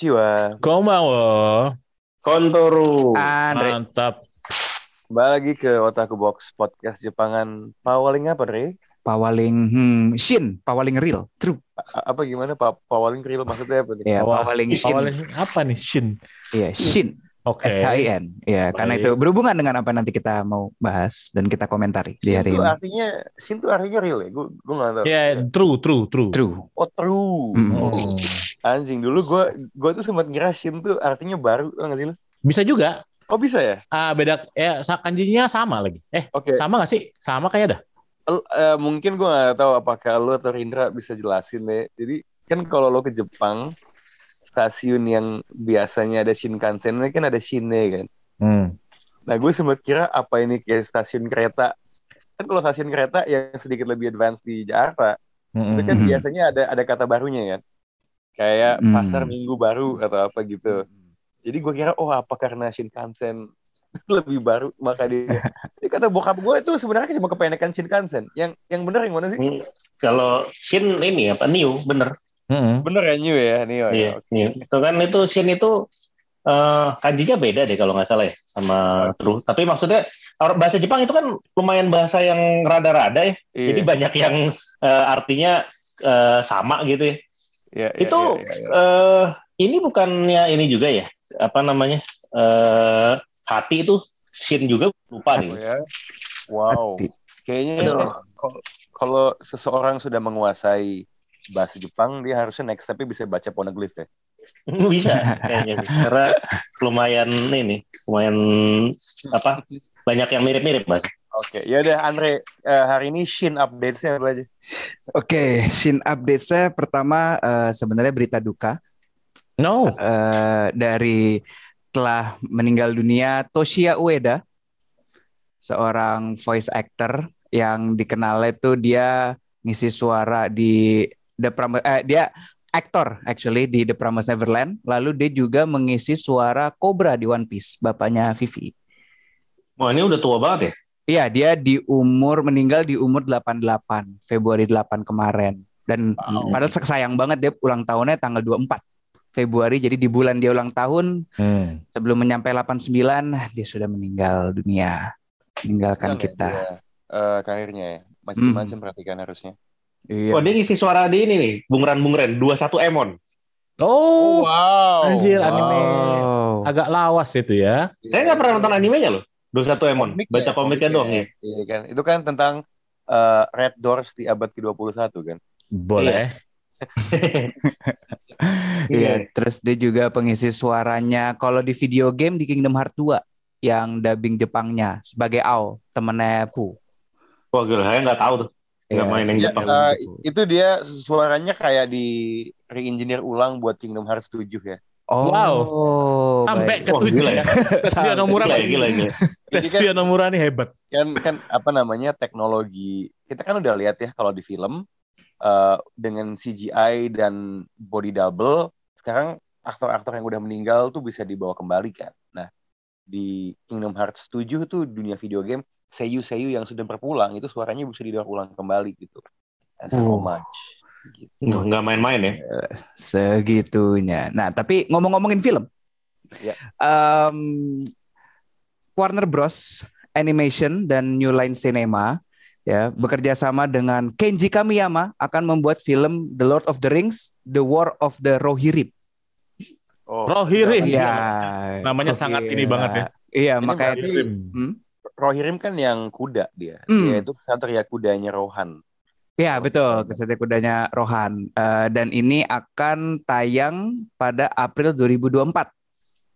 Konnichiwa. Konbanwa. Kontoru. Andre. Mantap. Kembali lagi ke Otaku Box Podcast Jepangan. Pawaling apa, Re? Pawaling hmm, Shin, Pawaling Real, true. A apa gimana Pak Pawaling Real maksudnya apa nih? Ya, Pawaling Shin. Pawaling apa nih Shin? Iya, Shin. Oke. Okay. S-H-I-N. Ya, karena itu berhubungan dengan apa nanti kita mau bahas dan kita komentari di hari ini. artinya Shin itu artinya real ya? Gue gue nggak tahu. Ya, yeah, true, true, true. True. Oh, true. Mm. Oh. Anjing dulu gue gue tuh sempat ngira Shin tuh artinya baru nggak sih lu? Bisa juga. Oh bisa ya? Ah beda ya kanjinya sama lagi. Eh, Oke. Okay. sama gak sih? Sama kayak dah. Uh, mungkin gue nggak tahu apakah lu atau Rindra bisa jelasin deh. Jadi kan kalau lo ke Jepang stasiun yang biasanya ada Shinkansen ini kan ada Shinne kan. Hmm. Nah gue sempat kira apa ini kayak stasiun kereta. Kan kalau stasiun kereta yang sedikit lebih advance di Jakarta, Hmm. itu kan biasanya ada ada kata barunya kan. Kayak Hmm. pasar minggu baru atau apa gitu. Jadi gue kira oh apa karena Shinkansen lebih baru maka dia. Jadi kata bokap gue itu sebenarnya cuma kependekan Shinkansen. Yang yang benar yang mana sih? Hmm, Kalau Shin ini apa New bener. Hmm. Bener ya New ya New. ya? Iya, New. Itu kan itu Shin itu eh kanjinya beda deh kalau nggak salah ya sama True. Tapi maksudnya bahasa Jepang itu kan lumayan bahasa yang rada-rada ya. Iya. Jadi banyak yang eh, artinya eh, sama gitu ya. Iya, iya, itu iya, iya, iya. eh ini bukannya ini juga ya? Apa namanya? eh hati itu Shin juga lupa Oh, nih. ya. Wow. Hati. Kayaknya kalau seseorang sudah menguasai bahasa Jepang, dia harusnya next step bisa baca poneglyph ya. bisa kayaknya sih. karena lumayan ini lumayan apa banyak yang mirip-mirip mas Oke, ya udah Andre, eh, hari ini Shin update-nya apa aja? Oke, Shin update saya pertama eh, sebenarnya berita duka No. eh, dari telah meninggal dunia Toshia Ueda, seorang voice actor yang dikenal itu dia ngisi suara di The Prom eh, dia aktor actually di The Promised Neverland, lalu dia juga mengisi suara Cobra di One Piece, bapaknya Vivi. wah ini udah tua banget ya Iya, dia di umur meninggal di umur 88, Februari 8 kemarin. Dan Wow. padahal sayang banget dia ulang tahunnya tanggal 24 Februari. Jadi di bulan dia ulang tahun Hmm. sebelum menyampai 89 dia sudah meninggal dunia. Meninggalkan ya kita. dia, eh, karirnya ya, macam-macam perhatikan harusnya. Iya. wah dia ngisi suara di ini nih bungren bungren 21 Emon Oh, wow. anjir anime Oh. agak lawas itu ya. saya nggak pernah nonton animenya loh 21 Emon baca komiknya doang ya Iya kan, itu kan tentang eh, Red Doors di abad ke-21 kan. Boleh. Iya, terus dia juga pengisi suaranya kalau di video game di Kingdom Hearts 2 yang dubbing Jepangnya sebagai Ao, temennya Pu. wah gila saya nggak tahu tuh nggak Iya. main yang Ya, Jepang eh, itu dia suaranya kayak di re-engineer ulang buat Kingdom Hearts 7 ya. Oh, Wow. Sampai baik. ke tujuh gila ya. Tetsuya Nomura gila, masih- gila, gila. Jadi kan Tetsuya Nomura nih hebat. kan kan apa namanya teknologi kita kan udah lihat ya kalau di film eh, dengan CGI dan body double sekarang aktor-aktor yang udah meninggal tuh bisa dibawa kembali kan. Nah di Kingdom Hearts 7 tuh dunia video game seiyu-seiyu yang sudah berpulang itu suaranya bisa didaur ulang kembali gitu. As a Oh. homage. Gitu. nggak main-main ya Segitunya. Nah, tapi ngomong-ngomongin film, Ya. Em, Warner Bros. Animation dan New Line Cinema ya bekerja sama dengan Kenji Kamiyama akan membuat film The Lord of the Rings, The War of the Rohirrim. Oh, Rohirrim. Iya. Namanya sangat ini banget ya. Iya, Ini makanya Hmm? Rohirrim kan yang kuda dia. Hmm. Dia itu kesatria kudanya Rohan. Ya betul, kesatria kudanya Rohan. Eh, dan ini akan tayang pada April 2024.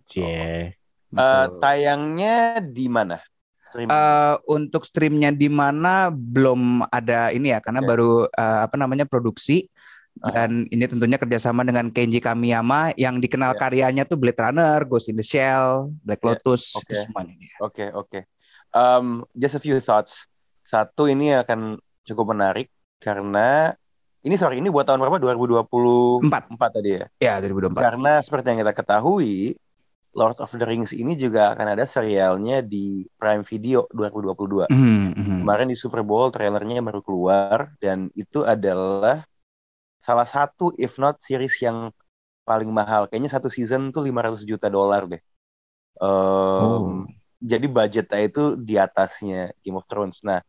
Cie. Eh, Betul. tayangnya di mana? Streaming. Eh, untuk streamnya di mana belum ada ini ya, karena Oke. baru eh, apa namanya produksi Ah. dan ini tentunya kerjasama dengan Kenji Kamiyama yang dikenal Ya. karyanya tuh Blade Runner, Ghost in the Shell, Black Ya, Lotus, oke. itu semuanya. Oke, oke. Um, just a few thoughts. Satu ini akan cukup menarik karena ini sorry ini buat tahun berapa? 2024 Empat, tadi ya. ya 2024. Karena seperti yang kita ketahui, Lord of the Rings ini juga akan ada serialnya di Prime Video 2022. Mhm, mhm. Kemarin di Super Bowl trailernya baru keluar dan itu adalah salah satu if not series yang paling mahal. Kayaknya satu season tuh 500 juta dolar deh. Um, Oh. Jadi budgetnya itu di atasnya Game of Thrones. Nah,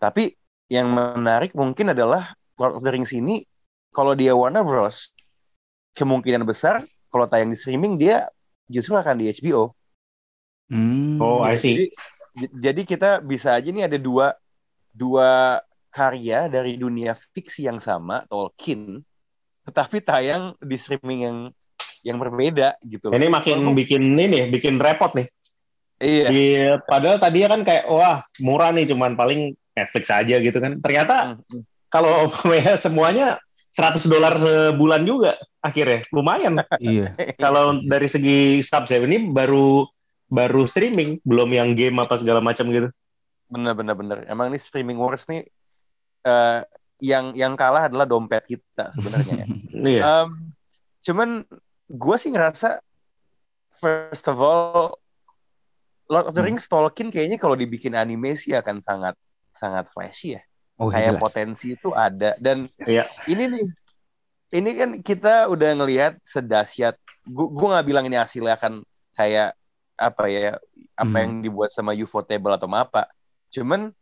tapi yang menarik mungkin adalah Lord of the Rings ini kalau dia Warner Bros kemungkinan besar kalau tayang di streaming dia justru akan di HBO. Hmm. Oh, I see. Jadi, jadi kita bisa aja nih ada dua dua karya dari dunia fiksi yang sama Tolkien, tetapi tayang di streaming yang yang berbeda gitu. loh. Ini makin bikin ini, bikin repot nih. Iya. Di, padahal tadinya kan kayak wah murah nih, cuman paling Netflix aja gitu kan. Ternyata Hmm, hmm. kalau ya, semuanya 100 dolar sebulan juga akhirnya lumayan. Iya. kalau dari segi subs ya ini baru baru streaming, belum yang game apa segala macam gitu. Bener bener bener. Emang ini streaming wars nih eh, yang yang kalah adalah dompet kita sebenarnya. ya. Iya. Um, cuman gue sih ngerasa first of all Lord of the Hmm. Rings Tolkien kayaknya kalau dibikin anime sih akan sangat sangat flashy ya. Oh, Kayak jelas. potensi itu ada dan Iya. ini nih ini kan kita udah ngelihat sedahsyat gua, gua nggak bilang ini hasilnya akan kayak apa ya apa Hmm. yang dibuat sama Ufotable atau apa cuman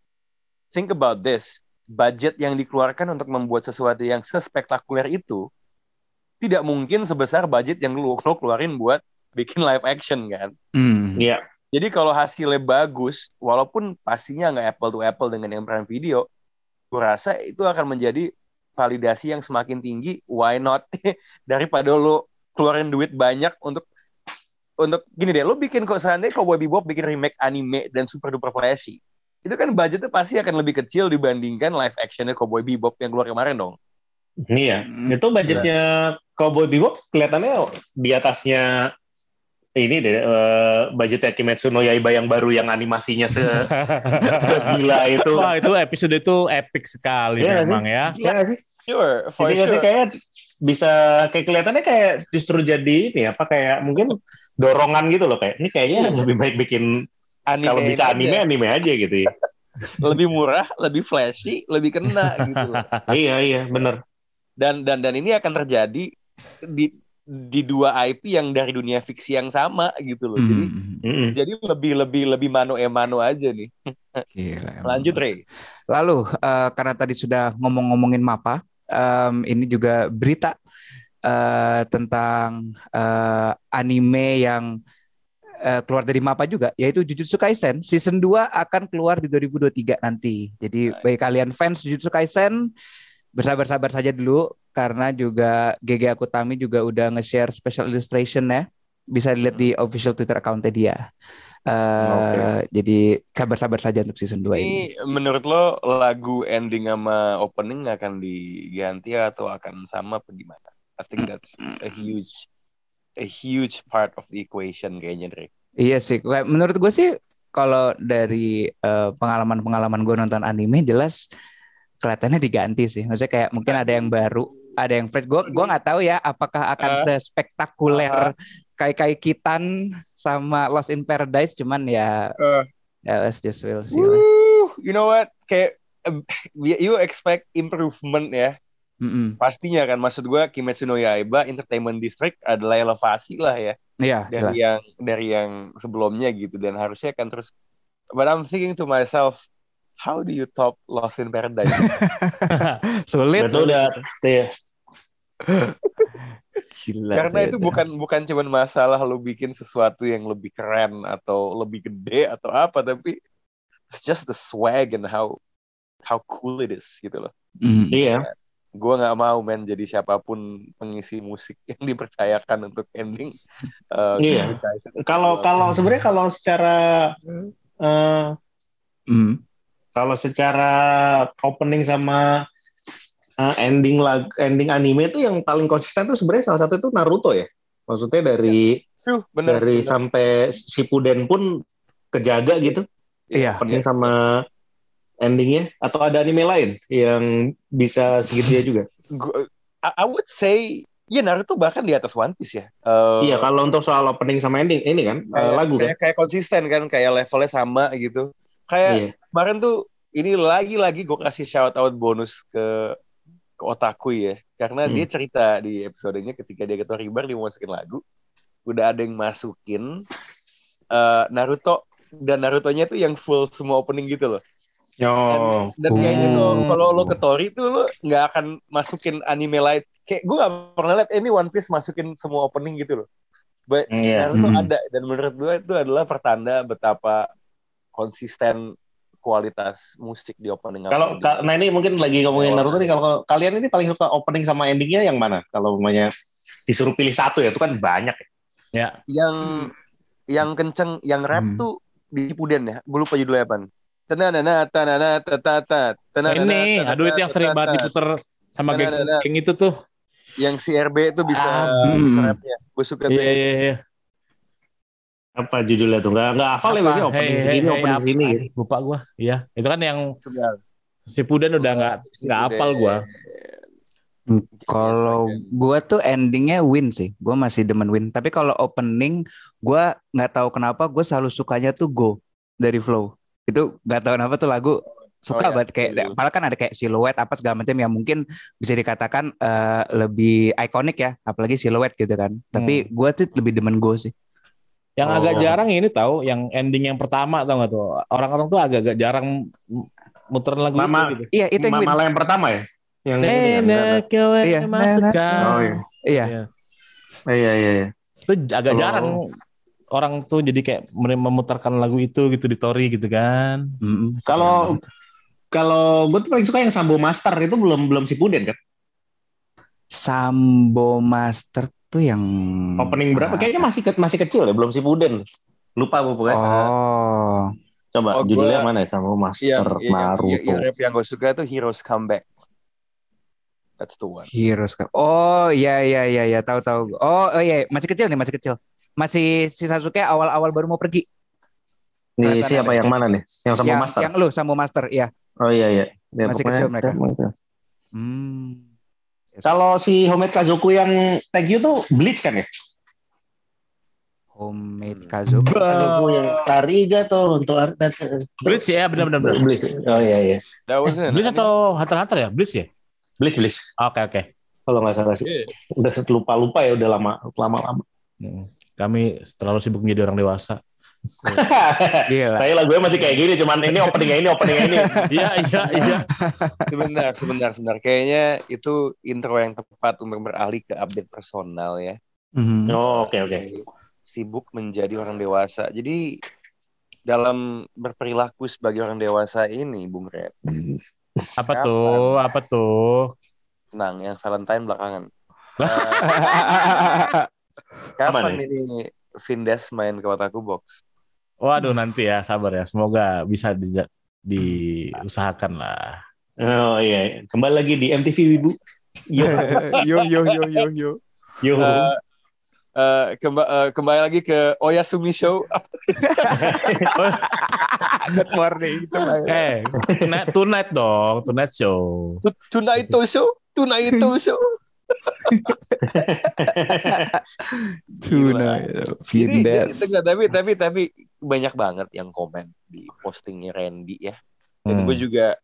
think about this budget yang dikeluarkan untuk membuat sesuatu yang sespektakuler itu tidak mungkin sebesar budget yang lu, lu keluarin buat bikin live action kan Hmm. Iya. Jadi kalau hasilnya bagus, walaupun pastinya nggak apple to apple dengan yang Prime Video, gue rasa itu akan menjadi validasi yang semakin tinggi. Why not? Daripada lo keluarin duit banyak untuk untuk gini deh, lo bikin kok seandainya Cowboy Bebop bikin remake anime dan super duper flashy, itu kan budgetnya pasti akan lebih kecil dibandingkan live actionnya Cowboy Bebop yang keluar kemarin dong. Iya. Hmm. Itu budgetnya Cowboy Bebop kelihatannya di atasnya ini deh eh, budgetnya Kimetsu no Yaiba yang baru yang animasinya se segila itu. Wah itu episode itu epic sekali Iya nggak sih? memang ya. Iya nggak sih? Sure, for Jadi nggak sih sure. kayak bisa kayak kelihatannya kayak justru jadi ini apa kayak mungkin dorongan gitu loh kayak ini kayaknya Iya. lebih baik bikin Anime kalau bisa aja. anime anime aja gitu ya. lebih murah, lebih flashy, lebih kena gitu. loh. iya iya bener. dan dan dan ini akan terjadi di di dua IP yang dari dunia fiksi yang sama gitu loh. Jadi Hmm. Mm-mm. jadi lebih lebih lebih mano e mano aja nih. Gila. Lanjut Ray. Lalu eh, karena tadi sudah ngomong-ngomongin Mapa, em, ini juga berita eh, tentang eh, anime yang eh, keluar dari Mapa juga, yaitu Jujutsu Kaisen season 2 akan keluar di 2023 nanti. Jadi Nice. bagi kalian fans Jujutsu Kaisen bersabar-sabar saja dulu karena juga GG Akutami juga udah nge-share special illustration ya. Bisa dilihat di official Twitter account-nya dia. Eh, Oke. Jadi sabar-sabar saja untuk season 2 ini. Ini menurut lo lagu ending sama opening akan diganti atau akan sama apa gimana? I think that's a huge a huge part of the equation kayaknya Dre. Iya sih, menurut gue sih kalau dari eh, pengalaman-pengalaman gue nonton anime jelas kelihatannya diganti sih. Maksudnya kayak mungkin ada yang baru, ada yang fresh. Gue gua nggak tahu ya apakah akan Ah. sespektakuler kayak kayak Kitan sama Lost in Paradise. Cuman ya, Eh. ya let's just will see. Woo, you know what? Kayak eh, you expect improvement ya. Mm-mm. Pastinya kan maksud gue Kimetsu no Yaiba Entertainment District adalah elevasi lah ya Iya dari jelas. yang dari yang sebelumnya gitu dan harusnya kan terus but I'm thinking to myself how do you top Lost in Paradise Sulit. Itu udah iya. Gila. karena itu bukan bukan cuman masalah lu bikin sesuatu yang lebih keren atau lebih gede atau apa tapi it's just the swag and how how cool it is gitu loh. Hmm. Iya. Gue nggak mau men jadi siapa pun pengisi musik yang dipercayakan untuk ending. Uh, Iya. guys, Kalau kalau sebenarnya kalau secara Hmm. Kalau secara opening sama eh, ending lag ending anime itu yang paling konsisten tuh sebenarnya salah satu itu Naruto ya. Maksudnya dari Suh, bener, dari bener. sampai Shippuden pun kejaga gitu. Iya. Opening sama endingnya atau ada anime lain yang bisa segitu ya juga. I, would say ya Naruto bahkan di atas One Piece ya. Uh, Iya, kalau untuk soal opening sama ending ini kan eh, kayak, lagu kan. kayak, kayak konsisten kan kayak levelnya sama gitu. Kayak Iya. Kemarin tuh ini lagi-lagi gue kasih shout out bonus ke ke Otaku ya karena Hmm. dia cerita di episodenya ketika dia ke Toribar dia mau masukin lagu udah ada yang masukin eh, Naruto dan Narutonya tuh yang full semua opening gitu loh Oh. dan kayaknya Hmm. tuh kalau lo ke Tori tuh lo nggak akan masukin anime lain kayak gue gak pernah lihat eh, ini One Piece masukin semua opening gitu loh But Iya. Naruto Hmm. ada dan menurut gue itu adalah pertanda betapa konsisten kualitas musik di opening Kalau ka- nah ini mungkin lagi ngomongin Naruto nih kalau kalian ini paling suka opening sama endingnya yang mana? Kalau namanya disuruh pilih satu ya itu kan banyak ya. Ya. yang yang kenceng yang rap Hmm. tuh di Shippuden ya gue lupa judulnya apa Tanana, tanana, tatata, tanana, Ini, aduh itu yang sering banget diputer sama geng, geng itu tuh. yang si RB itu bisa, Ah, bisa hmm. rapnya gue suka tuh Iya, yang- iya, iya. Apa judulnya tuh? Nggak nggak hafal ya Apa? opening Hey, segini, hey, opening hey, apa? gitu. Lupa gua. Iya, itu kan yang si Puden udah nggak nggak hafal gua. Kalau gua tuh endingnya win sih, gua masih demen win. Tapi kalau opening, gua nggak tahu kenapa gue selalu sukanya tuh go dari flow. Itu nggak tahu kenapa tuh lagu suka Oh, ya. banget kayak. Betul. Padahal kan ada kayak siluet apa segala macam yang mungkin bisa dikatakan eh, lebih ikonik ya, apalagi siluet gitu kan. Tapi gua tuh lebih demen go sih. Yang Oh. agak jarang ini tahu, yang ending yang pertama tau nggak tuh? Orang-orang tuh agak-agak jarang m- muterin lagu Mama- itu gitu. Iya itu yang Ma- win. Malah yang pertama ya. Yang ini kan. Kowe Iya. masukkan. Oh iya. Iya. Iya. Iya iya iya. Itu agak Kalau- jarang orang tuh jadi kayak mem- memutarkan lagu itu gitu di Tori gitu kan. Mm-mm. Kalau kalau gue tuh paling suka yang Sambo Master itu belum belum si Puden kan. Sambo Master tuh yang Opening berapa? Kayaknya masih ke- masih kecil ya, belum si Puden. Lupa gue pokoknya. Oh. Coba Oh, judulnya gua- mana ya yang, Master yang, Naruto. yang, yang rap yang gue suka tuh Heroes Comeback that's the one Heroes Cup. Oh iya iya iya iya tahu tahu. Oh, oh iya masih kecil nih masih kecil. Masih si Sasuke awal-awal baru mau pergi. Nih siapa yang mana nih? Yang yang, Master. yang lu sama Master ya. Oh iya iya. Ya, Masih pokoknya- kecil mereka. pokoknya- Hmm. Kalau si Homet Kazoku yang thank you tuh Bleach kan ya? Homemade Kazuko. Kazoku yang Kariga tuh untuk art Blitz ya, benar-benar. benar. Bleach. Oh iya iya. that was it Blitz atau Hunter Hunter ya? Blitz ya? Bleach Bleach. Oke oke. Kalau nggak salah sih. Udah lupa lupa ya udah lama lama lama. Kami terlalu sibuk menjadi orang dewasa. Gila. Saya lagunya masih kayak gini, cuman ini openingnya ini openingnya ini. Iya iya iya. sebentar sebentar sebentar kayaknya itu intro yang tepat untuk beralih ke update personal ya Mhm. Oh oke oke. sibuk menjadi orang dewasa jadi dalam berperilaku sebagai orang dewasa ini Bung Red Apa tuh? Apa tuh? tenang yang Valentine belakangan. Eh, kapan nih? ini Vindes main ke Otaku Box Waduh nanti ya sabar ya. Semoga bisa di, diusahakan lah. Oh iya, kembali lagi di MTV Wibu. Yo yo yo yo yo yo. yo. Eh, eh, kemba- eh, kembali lagi ke Oyasumi Show Good morning. Eh, tonight, tonight dong, tonight show. Tonight Show Tonight Show Tuna. Jadi, Vindes. jadi- enggak, tapi tapi tapi banyak banget yang komen di postingnya Randy ya. Dan Hmm. gue juga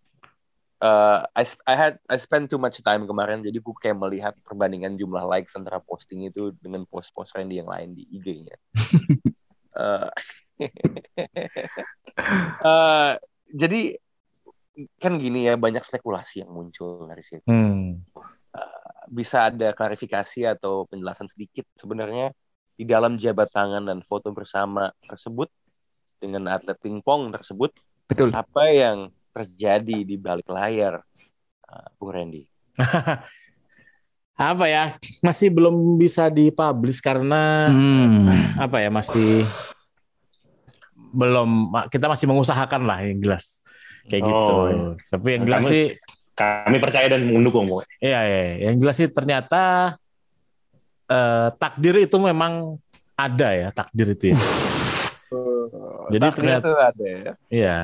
uh, I, I had I spent too much time kemarin jadi gue kayak melihat perbandingan jumlah likes antara posting itu dengan post-post Randy yang lain di IG-nya. uh, uh, jadi kan gini ya banyak spekulasi yang muncul dari situ Hmm. bisa ada klarifikasi atau penjelasan sedikit sebenarnya di dalam jabat tangan dan foto bersama tersebut dengan atlet pingpong tersebut Betul. Apa yang terjadi di balik layar, uh, Bung Randy? apa ya masih belum bisa dipublish karena Hmm. apa ya masih belum kita masih mengusahakan lah yang jelas kayak Oh, gitu. iya. Tapi yang jelas Kami- sih Kami percaya dan mendukung, iya ya, yang jelas sih ternyata eh, takdir itu memang ada ya takdir itu ya. Jadi ternyata- itu ada ya. Iya.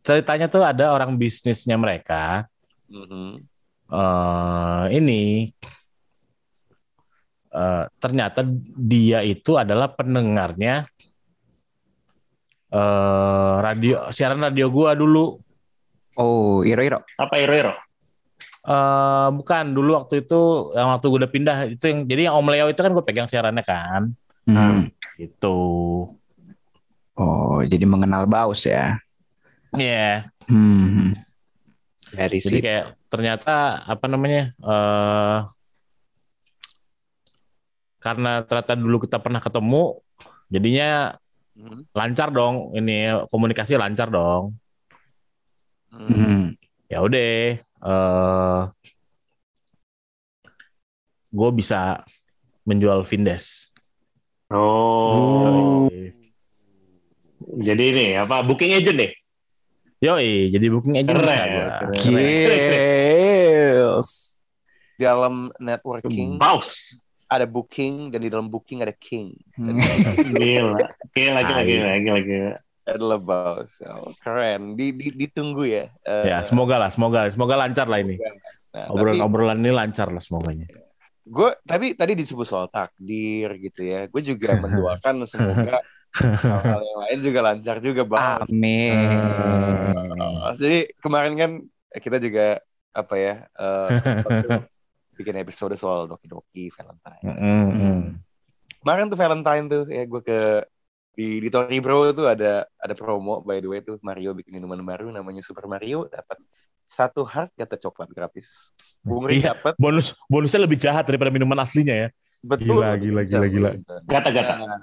Ceritanya tuh ada orang bisnisnya mereka Mhm. eh ini eh, ternyata dia itu adalah pendengarnya eh radio siaran radio gua dulu Oh, Iro Iro. Apa Iro-Iro? eh bukan dulu waktu itu yang waktu gue udah pindah itu yang jadi yang Om Leo itu kan gue pegang siarannya kan Hmm. gitu Oh, jadi mengenal Baus ya. Iya Hmm. Dari jadi situ. kayak ternyata apa namanya eh karena ternyata dulu kita pernah ketemu jadinya Mhm. lancar dong ini komunikasi lancar dong. Hmm. ya udah eh gue bisa menjual Vindes Oh, jadi ini apa booking agent deh? Yoi, jadi booking agent Keren, bisa gua. keren. Gils. Dalam networking Baus. ada booking dan di dalam booking ada king. Gila. Gila, gila, Ay. gila, gila, gila. Adalah bos. Oh, keren. Di, di, ditunggu ya. Eh, Ya, semoga lah, semoga semoga lancar lah ini. nah, Obrolan tapi obrolan ini lancar lah semoganya. gue tapi tadi disebut soal takdir gitu ya. Gue juga mendoakan semoga hal-hal yang lain juga lancar juga bang. Amin. Oh, jadi kemarin kan kita juga apa ya eh, tuh bikin episode soal Doki Doki Valentine. Mm-mm. Kemarin tuh Valentine tuh ya gue ke di di Tori Bro tuh ada ada promo by the way tuh Mario bikin minuman baru namanya Super Mario dapat satu hard kata coklat gratis. Bung Ri Iya. dapat Bonus bonusnya lebih jahat daripada minuman aslinya ya. Betul. Gila, gila, gila, gila. Gata-gata. Nah,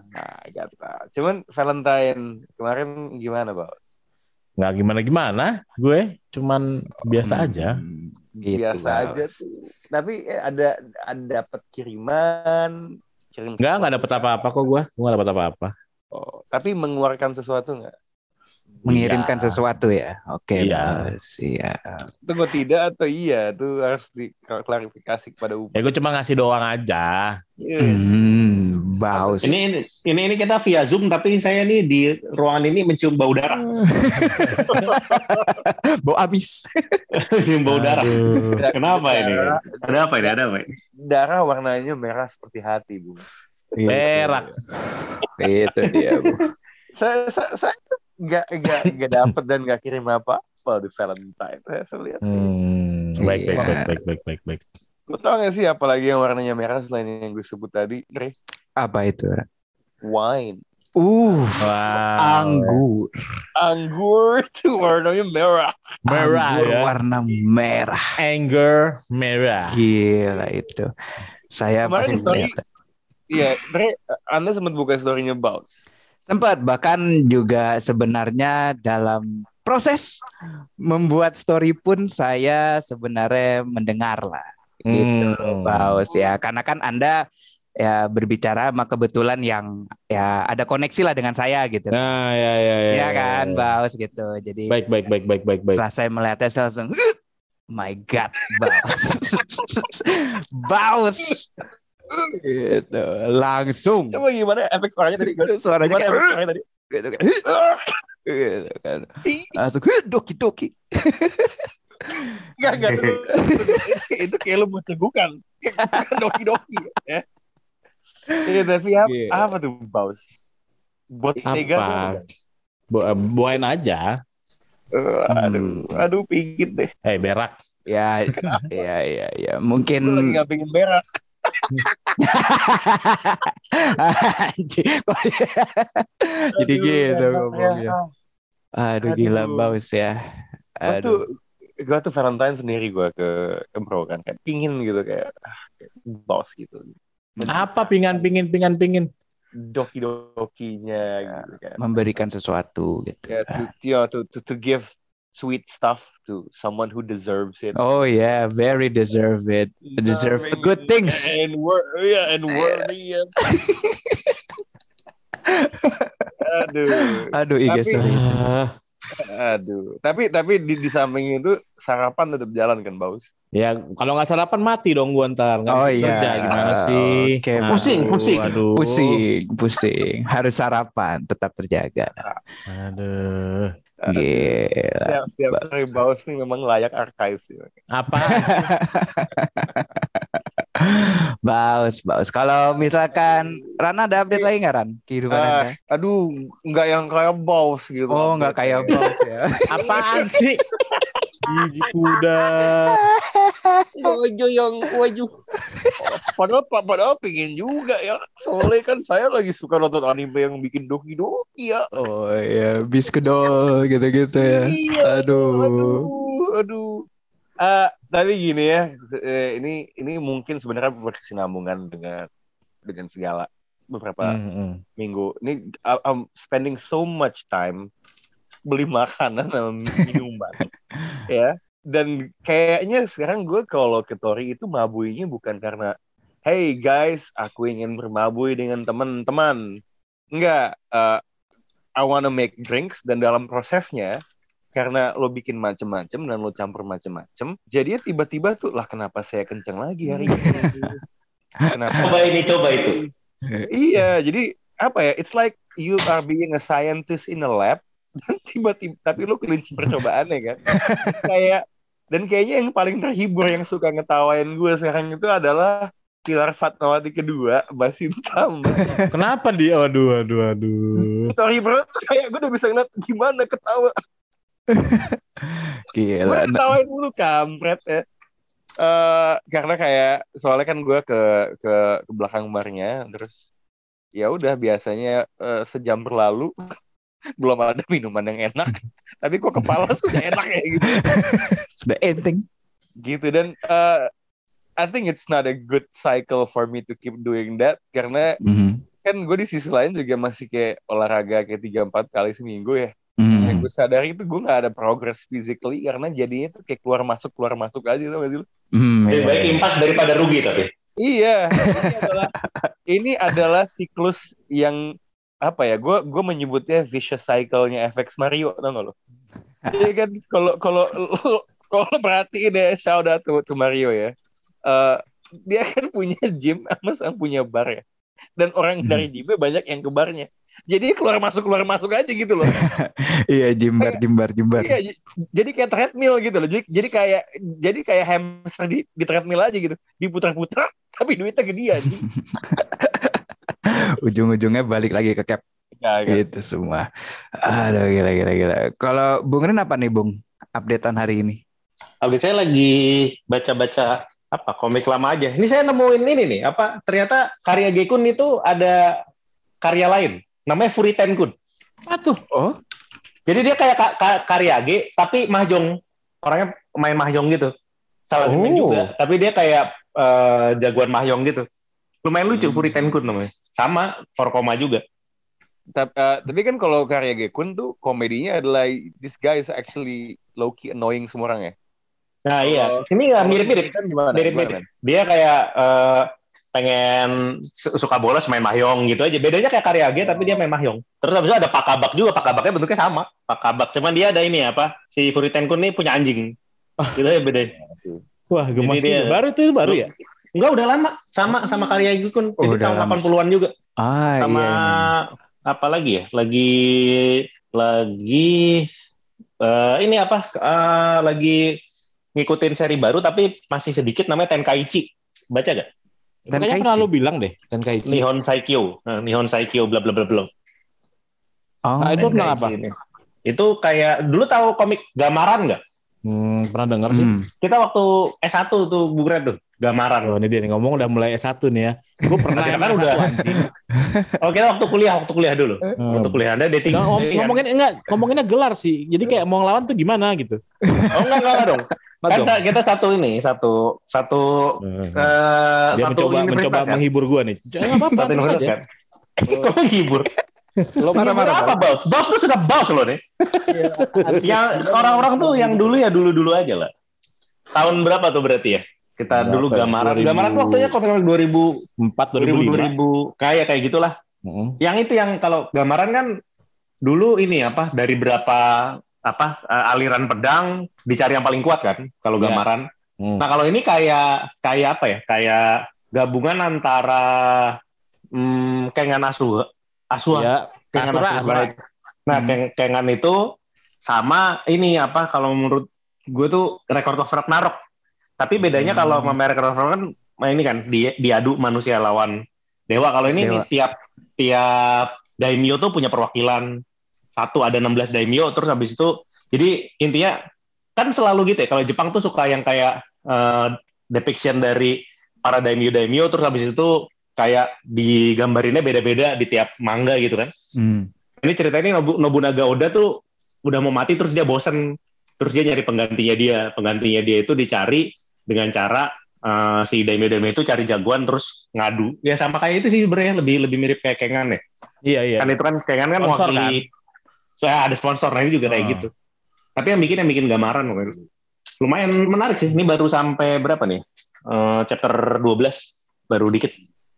gata. Cuman Valentine kemarin gimana, Bang? Nggak gimana-gimana, gue cuman biasa Hmm. aja. Gitu, Biasa Baus. aja tuh. Tapi eh, ada ada dapat kiriman, kirim Nggak, nggak dapat apa-apa kok gue. Gue nggak dapat apa-apa. Oh, tapi mengeluarkan sesuatu nggak? Mengirimkan Iya. sesuatu ya. Oke, Iya. Baus. Iya. Tunggu tidak atau iya tuh harus diklarifikasi kepada umum. Ya gue cuma ngasih doang aja. Iya. Hmm, Baus. Ini, ini ini kita via Zoom tapi saya nih di ruangan ini mencium bau darah. bau amis. mencium bau darah. Aduh. Kenapa ini? Ada apa ini? Ada apa ini? darah warnanya merah seperti hati, Bu. Berak. Itu dia, Bu. Saya saya, saya nggak nggak nggak dapat dan nggak kirim apa-apa di Valentine. Saya, saya lihat. Hmm, baik, baik, baik, baik, baik, baik, baik. Lo tau gak sih apalagi yang warnanya merah selain yang gue sebut tadi? Dre? Apa itu? Wine. Uh, Wow. anggur. Anggur itu warnanya merah. Merah Anggur ya. warna merah. Anger merah. Gila itu. Saya Kemarin pasti story- lihat. Iya, Dre, Anda sempat buka story-nya Baus. Sempat bahkan juga sebenarnya dalam proses membuat story pun saya sebenarnya mendengar lah gitu Hmm. Baus ya karena kan Anda ya berbicara sama kebetulan yang ya ada koneksi lah dengan saya gitu. Nah, ya, ya, ya. ya kan Baus gitu. Jadi Baik, baik, baik, baik, baik, baik. setelah saya melihatnya saya langsung "Huh, my god Baus. Baus. gitu langsung Coba gimana efek suaranya tadi? suaranya Gimana kayak efek suaranya tadi? gitu kan. Gitu kan. Langsung "Huh, doki doki. Enggak, enggak. Itu, itu, kayak lu mencegukan. Doki-doki. Ya. Iya, tapi apa, Iya. apa tuh Baus? Bot tega tuh? Bu eh, buain aja. Eh, aduh, Hmm. aduh pingin deh. Eh, berak. Ya, ya, ya, ya. Gue lagi Mungkin gak pingin berak. Jadi Aduh, gitu ngomongnya. ya. Aduh, Aduh. gila baus ya. Aduh. tuh, gue tuh Valentine sendiri gue ke, ke bro kan. Kayak pingin gitu kayak, kayak bos gitu. Apa pingan, pingin, pingan, pingin? doki-dokinya Ya. gitu kan. Memberikan sesuatu gitu. Ya, to, you know, to, to, to give sweet stuff to someone who deserves it. Oh yeah, very deserve it. Deserve Deserving good things. And wor- yeah, and worthy. and- Aduh. Aduh, IG Tapi- Aduh. Tapi tapi di, di samping itu sarapan tetap jalan kan, Baus? ya kalau nggak sarapan mati dong gua ntar. Nggak Oh iya. kerja gimana sih? Oke, Aduh, pusing, pusing. Aduh. Pusing, pusing. Harus sarapan, tetap terjaga. Aduh. Gila. Setiap, setiap hari Baus nih memang layak archive sih. Apa? Baus, baus. Kalau misalkan Rana ada update lagi nggak Ran? Kehidupan Anda? aduh, nggak yang kayak Baus gitu. Oh, nggak kayak baus ya. Apaan sih? Biji kuda. Baju yang waju. Padahal padahal pengen juga ya. Soalnya kan saya lagi suka nonton anime yang bikin doki-doki ya. Oh iya, bis kedol gitu-gitu ya. Iya, Aduh. aduh, aduh. Ah, tapi gini ya, eh, ini ini mungkin sebenarnya berkesinambungan dengan dengan segala beberapa Hmm, hmm. minggu. Ini I- I'm spending so much time beli makanan dan minuman, ya. Dan kayaknya sekarang gue kalau ke Tori itu mabuinya bukan karena, hey guys, aku ingin bermabui dengan teman-teman. Enggak, eh, I wanna make drinks dan dalam prosesnya karena lo bikin macem-macem dan lo campur macem-macem, jadinya tiba-tiba tuh lah kenapa saya kenceng lagi hari ini? Kenapa? Coba ini, coba itu. Iya, jadi apa ya? It's like you are being a scientist in a lab dan tiba-tiba tapi lu kelinci percobaannya kan. Kayak dan kayaknya yang paling terhibur yang suka ngetawain gue sekarang itu adalah Pilar Fatmawati kedua, Basintam. Kenapa dia? Aduh, aduh, aduh. Sorry bro, kayak gue udah bisa ngeliat gimana ketawa. Gue Gila. Nah, ketawain mulu kampret ya. Eh karena kayak soalnya kan gue ke ke ke belakang barnya terus ya udah biasanya eh, sejam berlalu belum ada minuman yang enak tapi kok kepala sudah enak ya gitu sudah enteng. gitu dan eh, I think it's not a good cycle for me to keep doing that karena Mhm. kan gue di sisi lain juga masih kayak olahraga kayak tiga empat kali seminggu ya Mhm. yang gue sadari itu gue nggak ada progress physically karena jadinya tuh kayak keluar masuk keluar masuk aja tau gak sih lu? Mhm, Lebih iya, baik impas daripada rugi tapi. Iya, ini adalah ini adalah siklus yang apa ya? Gue gue menyebutnya vicious cycle-nya FX Mario, tau gak lo? Iya kan, kalau kalau kalau perhatiin ya, shout out to, to Mario ya. Eh, dia kan punya gym sama sama punya bar ya. Dan orang Hmm. dari gymnya banyak yang ke barnya. Jadi keluar masuk keluar masuk aja gitu loh. Iya, jimbar, jimbar, jimbar. Iya, j- jadi kayak treadmill gitu loh. Jadi, jadi kayak jadi kayak hamster di, di treadmill aja gitu. Diputar-putar tapi duitnya ke dia. Ujung-ujungnya balik lagi ke cap Kagak. gitu semua. Aduh, gila, gila, gila. Kalau Bung Ren apa nih, Bung? Updatean hari ini. Update saya lagi baca-baca apa komik lama aja. Ini saya nemuin ini nih, apa ternyata karya Gekun itu ada karya lain, namanya Furiten Kun. Apa tuh? Oh, Jadi dia kayak ka- ka- karya G tapi mahjong. Orangnya main mahjong gitu. Salah Oh. juga, tapi dia kayak eh, jagoan mahjong gitu. Lumayan lucu Hmm. Furiten Kun namanya. Sama Forkoma juga. Tapi, eh, tapi kan kalau karya Gekun tuh komedinya adalah this guy is actually low key annoying semua orang ya. Nah, iya. Ini mirip-mirip. Furiten Gimana? Mirip-mirip. Dia kayak eh, pengen su- suka bolos main mahjong gitu aja. Bedanya kayak karya G tapi dia main mahjong. Terus habis itu ada Pak Kabak juga. Pak Kabaknya bentuknya sama. Pak Kabak. Cuman dia ada ini apa? Si Furiten Kun ini punya anjing. Gitu ya beda. Wah, gemas dia-. Baru itu baru ya? Enggak udah lama. Sama sama karya Gekun. Oh, Jadi udah tahun lama. 80-an juga. ah sama iya. iya. apa lagi ya? Lagi lagi eh, ini apa? Eh, lagi ngikutin seri baru tapi masih sedikit namanya Tenkaichi. Baca gak? Dan Kayaknya pernah lu bilang deh, dan Kaichi. Nihon Saikyo. Nah, Nihon Saikyo bla bla bla bla. Oh, Nah, itu apa? Tenkaichi ini. Itu kayak dulu tahu komik Gamaran nggak? Hmm, pernah dengar sih. hmm. Kita waktu S1 tuh Bu Gret tuh, Gamaran. Oh, ini dia nih ngomong udah mulai S1 nih ya. Gue pernah Kita yang kan S1 udah. Oh, kita waktu kuliah, waktu kuliah dulu. Hmm. Waktu kuliah ada dating. Nah, ngom- kan? ngomongin enggak, ngomonginnya gelar sih. Jadi kayak mau ngelawan tuh gimana gitu. Oh, enggak, enggak, enggak dong. Kan dong? kita satu ini, satu satu Hmm. eh, Dia satu mencoba mencoba kan? menghibur gua nih. Enggak apa-apa, Satu universitas kan? Kok menghibur? Lo Menghibur marah-marah. apa, Baus? Baus tuh sudah Baus loh nih. Yang orang-orang tuh yang dulu ya dulu-dulu aja lah. Tahun berapa tuh berarti ya? Kita Berapa dulu ya? gambaran. 2000. Gambaran tuh waktunya komik-komik 2000 Empat 2000 2005. 2000 kayak kayak gitulah. Mm-mm. Yang itu yang kalau gambaran kan dulu ini apa dari berapa apa eh, aliran pedang dicari yang paling kuat kan kalau Iya. gambaran. Hmm. Nah kalau ini kayak kayak apa ya? Kayak gabungan antara hmm, kengan asu asua Ya, kengan Asura, Asura. Asura. Nah Hmm. keng- kengan itu sama ini apa kalau menurut gue tuh Record of Ragnarok. Tapi bedanya Hmm. kalau sama Record of Ragnarok kan ini kan di, diadu manusia lawan dewa. Kalau ini Dewa. nih, tiap tiap daimyo tuh punya perwakilan satu ada 16 daimyo terus habis itu jadi intinya kan selalu gitu ya kalau Jepang tuh suka yang kayak eh, depiction dari para daimyo daimyo terus habis itu kayak digambarinnya beda-beda di tiap manga gitu kan. Hmm. ini cerita ini Nobu- Nobunaga Oda tuh udah mau mati terus dia bosen. Terus dia nyari penggantinya dia. Penggantinya dia itu dicari dengan cara eh, si daimyo daimyo itu cari jagoan terus ngadu. Ya sama kayak itu sih sebenarnya. Lebih lebih mirip kayak Kengan ya. Iya, iya. kan itu kan Kengan kan Sponsor, mewakili Soalnya ada sponsor. Nah ini juga kayak Ah. gitu. Tapi yang bikin yang bikin gambaran lumayan menarik sih. Ini baru sampai berapa nih? Eh, chapter 12 baru dikit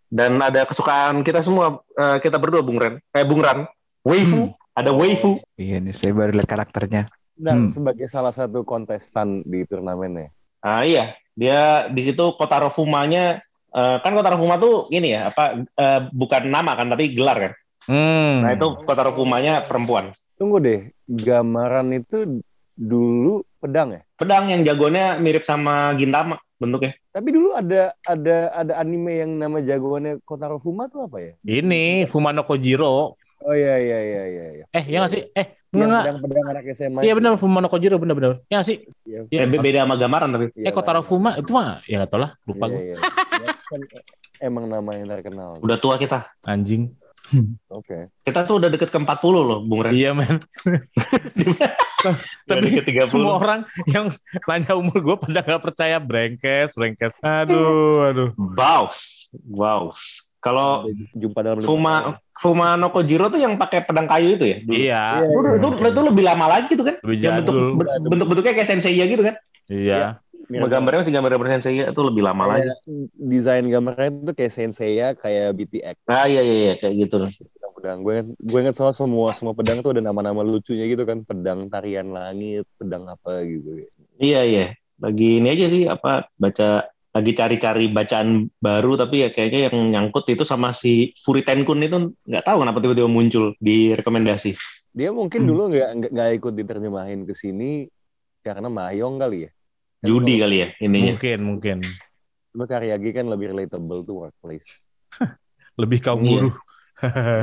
dan ada kesukaan kita semua eh, kita berdua Bung Ren eh Bung Ran waifu ada waifu Iya nih, saya baru lihat karakternya. Dan Hmm. sebagai salah satu kontestan di turnamennya. Ah iya, dia di situ Kotaro Fumanya eh, kan Kotaro Fuma tuh ini ya apa eh, bukan nama kan tapi gelar kan. Hmm. Nah itu Kotaro Fumanya perempuan. Tunggu deh, gambaran itu dulu pedang ya? Pedang yang jagoannya mirip sama Gintama bentuknya. Tapi dulu ada ada ada anime yang nama jagoannya Kotaro Fuma tuh apa ya? Ini Fumano Kojiro. Oh iya iya iya iya. iya. Eh, ya nggak sih? Eh, Yang enggak. pedang-pedang anak SMA. Iya benar Fumano Kojiro benar-benar. Ya nggak sih? Iya. Iya. Eh, be- beda sama gambaran tapi. Iya, Eh, Kotaro Fuma itu mah ya nggak tahu lah, lupa Iya, gue. iya. Ya, kan emang nama yang terkenal. Udah tua kita. Anjing. Oke. Kita tuh udah deket ke 40 loh, Bung Ren. Iya, men. Tapi 30. semua orang yang nanya umur gue pada nggak percaya brengkes, brengkes. Aduh, aduh. Baus. Baus. Kalau jumpa dalam Fuma. Fuma no Kojiro tuh yang pakai pedang kayu itu ya? dulu? Iya. Iya, Itu, itu, itu lebih lama lagi gitu kan? Lebih Yang bentuk bentuk bentuknya kayak Senseiya gitu kan? Iya. Gambarnya masih gambar gambar Senseiya itu lebih lama lagi. desain gambarnya itu kayak Senseiya, kayak BTX Ah iya iya iya kayak gitu. pedang. Gue gue inget soal semua semua pedang tuh ada nama-nama lucunya gitu kan, pedang tarian langit, pedang apa gitu. Iya iya. Lagi ini aja sih apa baca lagi cari-cari bacaan baru tapi ya kayaknya yang nyangkut itu sama si Furiten Kun itu nggak tahu kenapa tiba-tiba muncul di rekomendasi. Dia mungkin Hmm. dulu nggak nggak- nggak ikut diterjemahin ke sini karena Mayong kali ya. Judi kali ya ininya. Mungkin, mungkin. Cuma Karyagi kan lebih relatable tuh workplace. Lebih kaum Iya. buruh.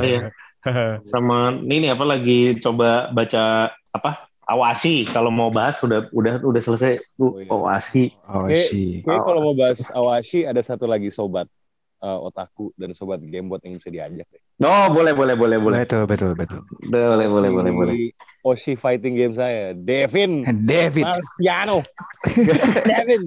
Iya. Sama ini apa lagi coba baca apa Awasi kalau mau bahas sudah udah udah selesai Oh, iya. Awasi. Oh, Oke. kalau mau bahas Awashi ada satu lagi sobat eh, otaku dan sobat gamebot yang bisa diajak. deh. Oh boleh boleh boleh boleh Betul, betul, betul. boleh boleh boleh boleh. Oshi fighting game saya, Devin David, Marciano. Devin.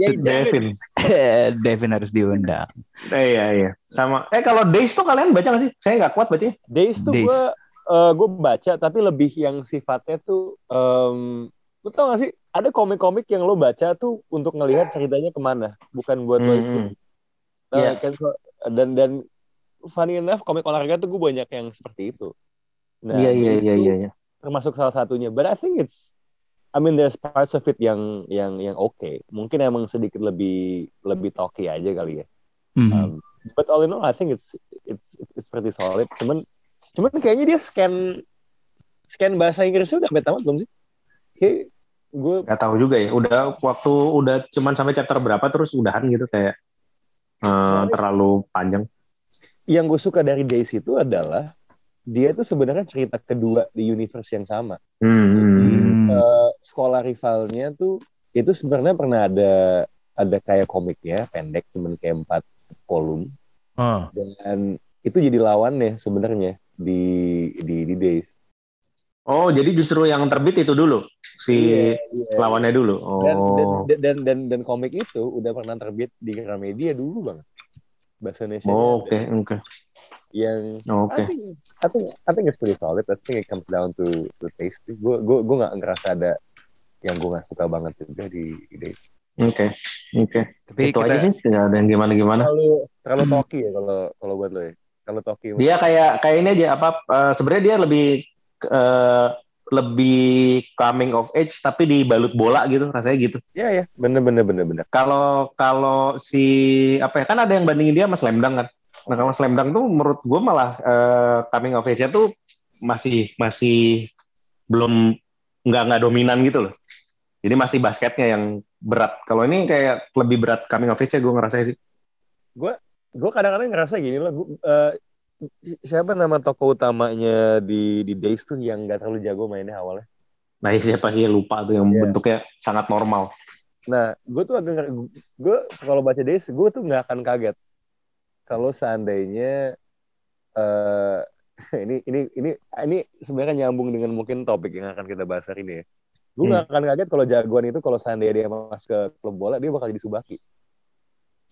Yay, Devin. Devin. Devin harus diundang. Eh, iya iya. Sama. Eh kalau Days tuh kalian baca nggak sih? Saya nggak kuat bacanya. Days tuh Days. gue gue baca tapi lebih yang sifatnya tuh em lu tau gak sih ada komik-komik yang lo baca tuh untuk ngelihat ceritanya ke mana bukan buat lo Hmm, itu hmm. Nah, Iya. kan so- dan dan funny enough komik olahraga tuh gue banyak yang seperti itu nah Iya iya iya tuh iya. iya. termasuk salah satunya but I think it's I mean there's parts of it yang yang yang oke mungkin emang sedikit lebih lebih talky aja kali ya Mhm. Um, but all in all, I think it's it's it's pretty solid. Cuman cuman kayaknya dia scan scan bahasa Inggrisnya udah sampai tamat belum sih? Kayak gue Nggak tahu juga ya. Udah waktu udah cuman sampai chapter berapa terus udahan gitu kayak eh, Soalnya- terlalu panjang. yang gue suka dari Days itu adalah dia tuh sebenarnya cerita kedua di universe yang sama. Hmm. Hmm. Eh, sekolah rivalnya tuh itu sebenarnya pernah ada ada kayak komiknya pendek cuman kayak empat kolom Oh. dan itu jadi lawannya sebenarnya di di di Days. Oh jadi justru yang terbit itu dulu si Iya, iya. lawannya dulu. dan, Oh. dan, dan dan dan komik itu udah pernah terbit di Gramedia dulu banget bahasa Indonesia Oh, Oke oke. yang Oke. I think I think I think it's pretty solid. I think it comes down to to taste. Gue gue gue nggak ngerasa ada yang gue nggak suka banget juga di ide. Oke. Oke. Tapi Itu kita aja sih. Nggak ada yang gimana-gimana. Terlalu terlalu toki ya kalau kalau buat lo ya. Kalau toki Dia kayak kayak ini aja apa eh, sebenarnya dia lebih eh, lebih coming of age tapi dibalut bola gitu rasanya gitu. ya ya bener bener bener bener. Kalau kalau si apa ya kan ada yang bandingin dia sama Slam Dunk kan. Nah kalau Slam Dunk tuh menurut gue malah eh, coming of age-nya tuh masih masih belum nggak nggak dominan gitu loh. Jadi masih basketnya yang berat. Kalau ini kayak lebih berat coming of age-nya gue ngerasa sih. Gue kadang-kadang ngerasa gini loh. gua, eh, siapa nama tokoh utamanya di di Days tuh yang nggak terlalu jago mainnya awalnya? Nah ya siapa sih lupa tuh yang Iya. bentuknya sangat normal. Nah, gue tuh agak gue kalau baca Days, gue tuh nggak akan kaget kalau seandainya eh ini ini ini ini sebenarnya nyambung dengan mungkin topik yang akan kita bahas hari ini ya. Gue nggak akan kaget kalau jagoan itu kalau seandainya dia masuk ke klub bola dia bakal jadi Subaki.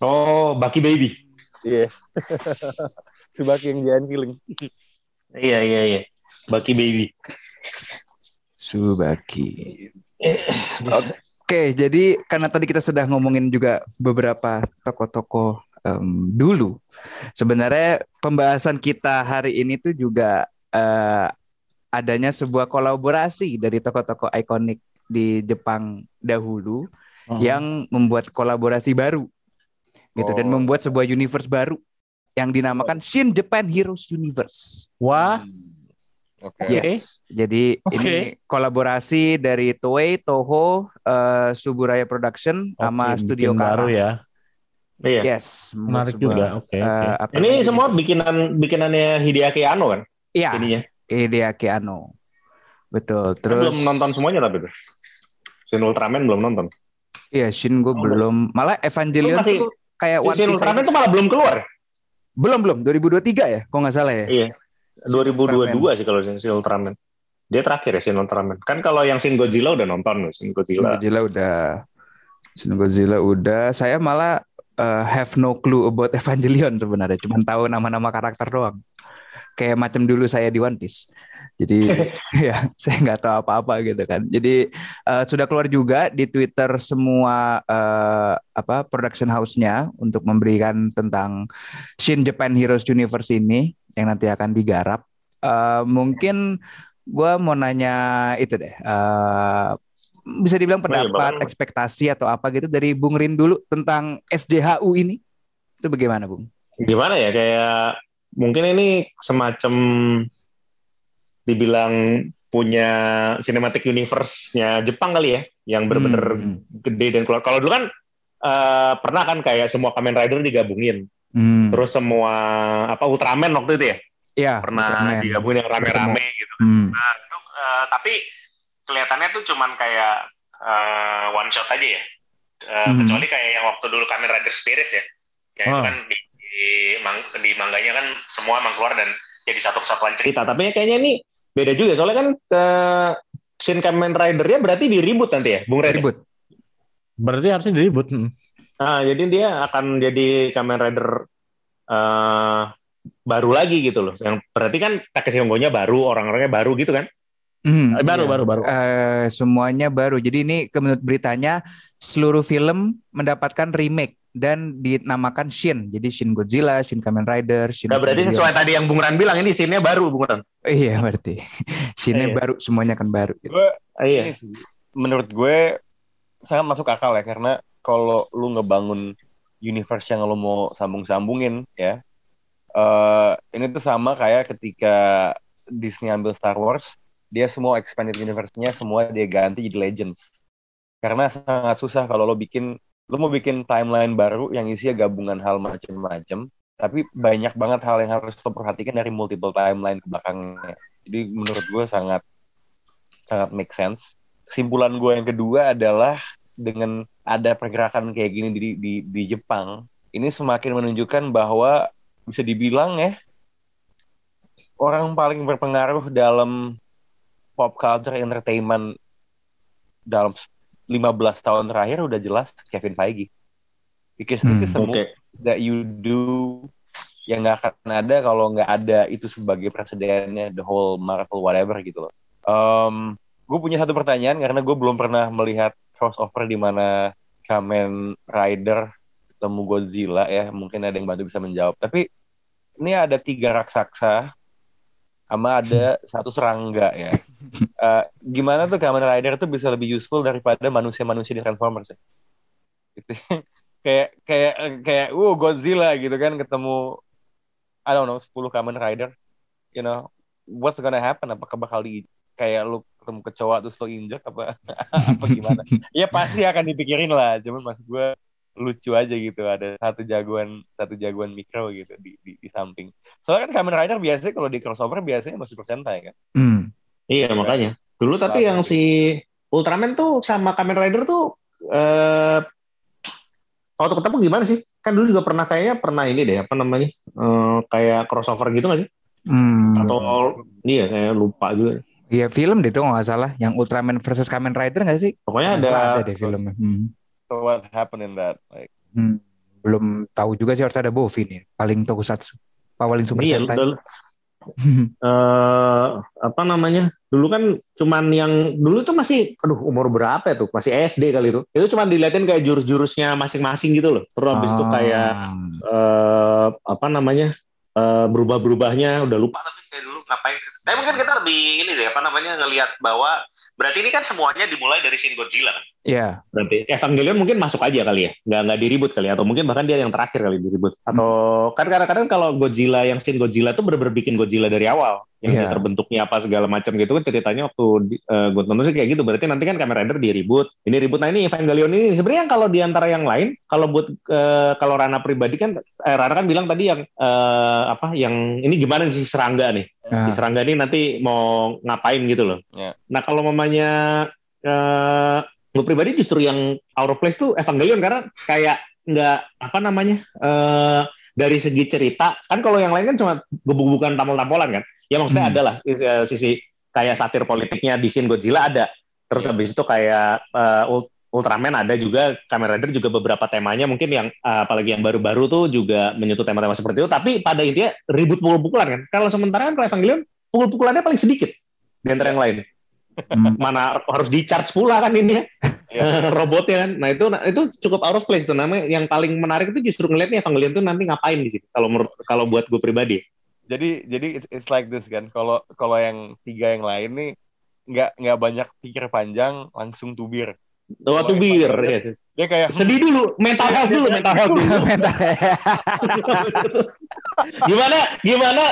Oh, Bucky Baby. Iya. Subaki yang giant killing. Iya iya iya. Bucky Baby. Subaki. Oke, jadi karena tadi kita sudah ngomongin juga beberapa tokoh-tokoh em, dulu. Sebenarnya pembahasan kita hari ini tuh juga eh, adanya sebuah kolaborasi dari tokoh-tokoh ikonik di Jepang dahulu Hmm. yang membuat kolaborasi baru gitu dan Oh. membuat sebuah universe baru yang dinamakan Shin Japan Heroes Universe. Wah, Oke. Yes. Jadi Oke. ini kolaborasi dari Toei, Toho, eh, Suburaya Production sama oke, Studio Kara. baru ya. Iya. Yes, Menarik sebuah, juga. Oke, eh, oke. apa Ini namanya, semua bikinan bikinannya Hideaki Anno kan Iya, ininya. Hideaki Anno. Betul. Terus Terus belum nonton semuanya tapi tuh. Shin Ultraman belum nonton. Iya, Shin gue Oh, belum. Malah Evangelion masih- tuh kayak Shin. Ultraman tuh malah belum keluar. Belum belum 2023 ya, kok nggak salah ya. Iya. 2022 sih kalau Shin Ultraman. Dia terakhir ya Shin Ultraman. Kan kalau yang Shin Godzilla udah nonton loh, Shin Shin Godzilla. Godzilla udah. Shin Godzilla udah. Saya malah uh, have no clue about Evangelion sebenarnya. Cuman tahu nama-nama karakter doang. Kayak macam dulu saya di One Piece. Jadi ya saya nggak tahu apa-apa gitu kan. Jadi uh, sudah keluar juga di Twitter semua uh, apa production house-nya untuk memberikan tentang Shin Japan Heroes Universe ini yang nanti akan digarap. Uh, mungkin gue mau nanya itu deh. uh, bisa dibilang Oh pendapat, bahkan- ekspektasi atau apa gitu dari Bung Rin dulu tentang SJHU ini. Itu bagaimana, Bung? Gimana ya kayak mungkin ini semacam dibilang punya cinematic universe-nya Jepang kali ya, yang bener-bener Hmm. gede dan keluar. Kalau dulu kan eh, pernah kan kayak semua Kamen Rider digabungin, Hmm. terus semua apa Ultraman waktu itu ya ya, pernah Ultraman. digabungin yang rame-rame gitu. Hmm. Nah, itu, eh, tapi kelihatannya tuh cuman kayak eh, one shot aja ya. Eh, Mhm. Kecuali kayak yang waktu dulu Kamen Rider Spirit ya. Yang itu Oh. kan di, di, mang- di mangganya kan semua emang keluar dan jadi satu kesatuan cerita. Tapi ya kayaknya ini beda juga. Soalnya kan eh, Shin Kamen Rider-nya berarti di reboot nanti ya, Bung Red? ya? Ribut. Berarti harusnya diribut. Nah, jadi dia akan jadi Kamen Rider eh, baru lagi gitu loh. Yang berarti kan Takeshi Hongo-nya baru, orang-orangnya baru gitu kan? Hmm, Eh, baru, iya. baru, baru. Eh, semuanya baru. Jadi ini ke- menurut beritanya seluruh film mendapatkan remake dan dinamakan Shin. Jadi Shin Godzilla, Shin Kamen Rider, Shin. Nah, berarti Evangelion. sesuai tadi yang Bung Ran bilang ini scene-nya baru, Bung Ran. Iya berarti. Shinnya Iya. baru, semuanya kan baru. gitu. Gue Ah, iya. sih, menurut gue sangat masuk akal ya karena kalau lu ngebangun universe yang lu mau sambung-sambungin ya eh ini tuh sama kayak ketika Disney ambil Star Wars dia semua expanded universe-nya semua dia ganti jadi Legends karena sangat susah kalau lo bikin lo mau bikin timeline baru yang isinya gabungan hal macem-macem tapi banyak banget hal yang harus lo perhatikan dari multiple timeline ke belakangnya. Jadi menurut gue sangat sangat make sense. Kesimpulan gue yang kedua adalah dengan ada pergerakan kayak gini di, di, di Jepang, ini semakin menunjukkan bahwa bisa dibilang ya, orang paling berpengaruh dalam pop culture entertainment dalam 15 tahun terakhir udah jelas Kevin Feige. Because this Hmm, is a Oke. move that you do yang nggak akan ada kalau nggak ada itu sebagai presidennya the whole Marvel whatever gitu loh. Um, gue punya satu pertanyaan karena gue belum pernah melihat crossover di mana Kamen Rider ketemu Godzilla ya mungkin ada yang bantu bisa menjawab tapi ini ada tiga raksasa sama ada satu serangga ya. Uh, gimana tuh Kamen Rider tuh bisa lebih useful daripada manusia-manusia di Transformers ya? Gitu. kayak kayak kayak uh Godzilla gitu kan ketemu I don't know 10 Kamen Rider. You know, what's gonna happen? Apakah bakal di kayak lu ketemu kecoa terus lo injek apa apa gimana? ya pasti akan dipikirin lah. Cuman maksud gue lucu aja gitu ada satu jagoan satu jagoan mikro gitu di, di, di samping soalnya kan Kamen Rider biasanya kalau di crossover biasanya masih persentai kan hmm. iya makanya dulu tapi yang si Ultraman tuh sama Kamen Rider tuh eh waktu ketemu gimana sih kan dulu juga pernah kayaknya pernah ini deh apa namanya eh, kayak crossover gitu gak sih Hmm. atau iya kayak lupa juga Iya film deh tuh nggak salah, yang Ultraman versus Kamen Rider nggak sih? pokoknya ada ada deh filmnya. Hmm. So what happened in that like? Hmm. Belum tahu juga sih harus ada Bovi nih, paling tokusatsu, paling super iya sentai. dulu- eh apa namanya? Dulu kan cuman yang dulu tuh masih aduh umur berapa ya tuh? Masih SD kali itu itu cuman diliatin kayak jurus-jurusnya masing-masing gitu loh. Terus habis itu kayak Ah. eh apa namanya? Eh berubah-berubahnya udah lupa. Tapi kayak dulu ngapain. Tapi mungkin kita lebih ini sih apa namanya ngelihat bahwa berarti ini kan semuanya dimulai dari Shin Godzilla kan? Iya. berarti Evangelion mungkin masuk aja kali ya? Nggak nggak diribut kali ya. atau mungkin bahkan dia yang terakhir kali diribut atau kan kadang-kadang kalau Godzilla yang Shin Godzilla tuh bener-bener bikin Godzilla dari awal. Yang Iya. terbentuknya apa segala macam gitu kan ceritanya waktu di, eh, gue tonton sih kayak gitu. Berarti nanti kan Kamen Rider di ribut ini ribut nah ini Evangelion ini. Sebenarnya kalau di antara yang lain kalau buat eh, kalau Rana pribadi kan eh, Rana kan bilang tadi yang eh, apa yang ini gimana sih serangga nih Nah, si serangga ini nanti mau ngapain gitu loh. Ya. Nah kalau mamanya eh gue pribadi justru yang out of place tuh Evangelion karena kayak nggak apa namanya eh dari segi cerita kan kalau yang lain kan cuma gebuk-gebukan tampol-tampolan kan. Ya maksudnya Hmm. ada lah sisi, sisi kayak satir politiknya di Shin Godzilla ada. Terus habis itu kayak eh, Ul- Ultraman ada juga, Kamen Rider juga beberapa temanya mungkin yang eh, apalagi yang baru-baru tuh juga menyentuh tema-tema seperti itu. Tapi pada intinya ribut pukul-pukulan kan. Kalau sementara kan kalau Evangelion pukul-pukulannya paling sedikit di antara yang lain. hmm. Mana harus di charge pula kan ini ya Iya. robotnya kan. Nah itu itu cukup out of place itu namanya. Yang paling menarik itu justru ngeliatnya Evangelion tuh nanti ngapain di sini. Kalau menurut kalau buat gue pribadi. jadi jadi it's, it's like this kan kalau kalau yang tiga yang lain nih nggak nggak banyak pikir panjang langsung tubir Oh, Kalau tubir. Evangelion- dia kayak Sedih dulu, mental health dulu, mental health dulu. gimana gimana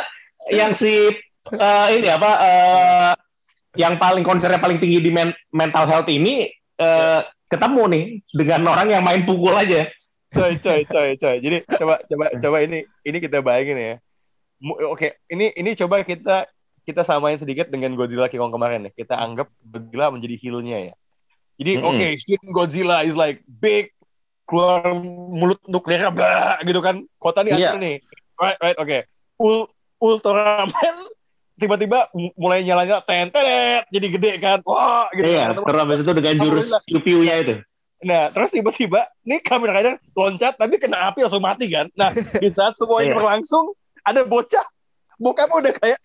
yang si eh, ini apa eh, yang paling konsernya paling tinggi di men- mental health ini eh, ketemu nih dengan orang yang main pukul aja. coy coy coy coy jadi coba coba coba ini ini kita bayangin ya oke ini ini coba kita kita samain sedikit dengan Godzilla King Kong kemarin ya kita anggap Godzilla menjadi healnya ya jadi Mm-mm. oke Shin Godzilla is like big keluar mulut nuklir blah, gitu kan kota Iya. hancur nih right right oke Ul Ultraman tiba-tiba mulai nyala-nyala tentet jadi gede kan wah gitu Iya, kan. terus habis itu dengan jurus piu-piunya itu. Nah, terus tiba-tiba nih Kamen Rider loncat tapi kena api langsung mati kan. Nah, di saat semua ini Iya. berlangsung ada bocah bokap udah kayak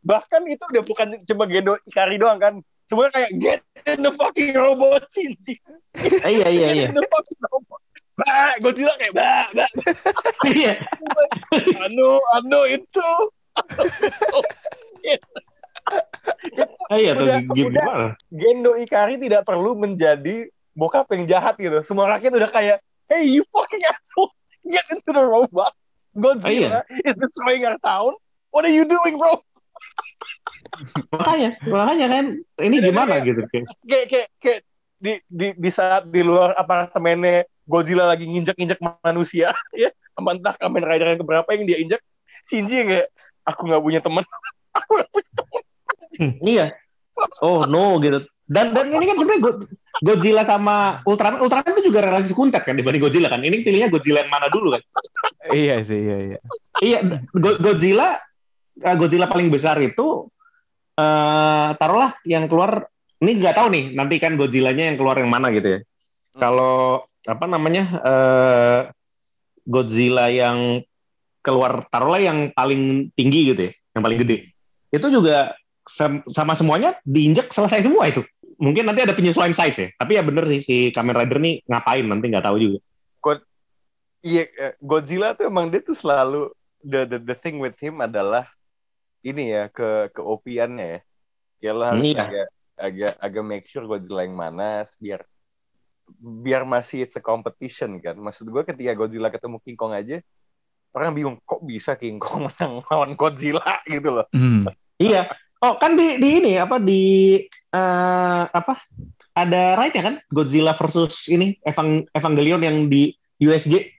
bahkan itu udah bukan cuma Gendo Ikari doang kan. Semuanya kayak get in the fucking robot Shinji. Eh, iya iya iya. Get in the fucking robot. Bah, Godzilla kayak bah, bah. Iya. Anu, anu itu. Ah, Iya tuh gimana? Gendo Ikari tidak perlu menjadi bokap yang jahat gitu. Semua rakyat udah kayak, hey you fucking asshole, get into the robot. Godzilla is destroying our town. What are you doing, bro? Makanya, makanya kan ini Jadi gimana kayak- gitu kayak. Kayak kayak kayak di di di saat di luar apartemennya Godzilla lagi nginjek-injek manusia, ya, sama entah Kamen Rider yang keberapa yang dia injek, Shinji yang kayak aku nggak punya teman, aku nggak punya teman. Hmm, iya. Oh no gitu. Dan dan ini kan sebenarnya Go- Godzilla sama Ultraman, Ultraman itu juga relatif kuntet kan dibanding Godzilla kan. Ini pilihnya Godzilla yang mana dulu kan? iya sih, iya iya. Iya, Go- Godzilla eh, Godzilla paling besar itu eh taruhlah yang keluar ini nggak tahu nih nanti kan Godzilla-nya yang keluar yang mana gitu ya. Kalau apa namanya eh Godzilla yang keluar taruhlah yang paling tinggi gitu ya, yang paling gede. Itu juga sam- sama semuanya diinjek selesai semua itu. Mungkin nanti ada penyesuaian size ya. Tapi ya bener sih si Kamen Rider nih ngapain nanti nggak tahu juga. Iya, eh, Godzilla tuh emang dia tuh selalu the the, the thing with him adalah ini ya ke ke OP-annya ya. Ya lo harus Iya. agak agak agak make sure Godzilla yang mana biar biar masih it's a competition kan. Maksud gue ketika Godzilla ketemu King Kong aja orang bingung kok bisa King Kong menang lawan Godzilla gitu loh. Hmm. Iya. Oh kan di, di ini apa di eh, apa ada right ya kan Godzilla versus ini Evang Evangelion yang di USJ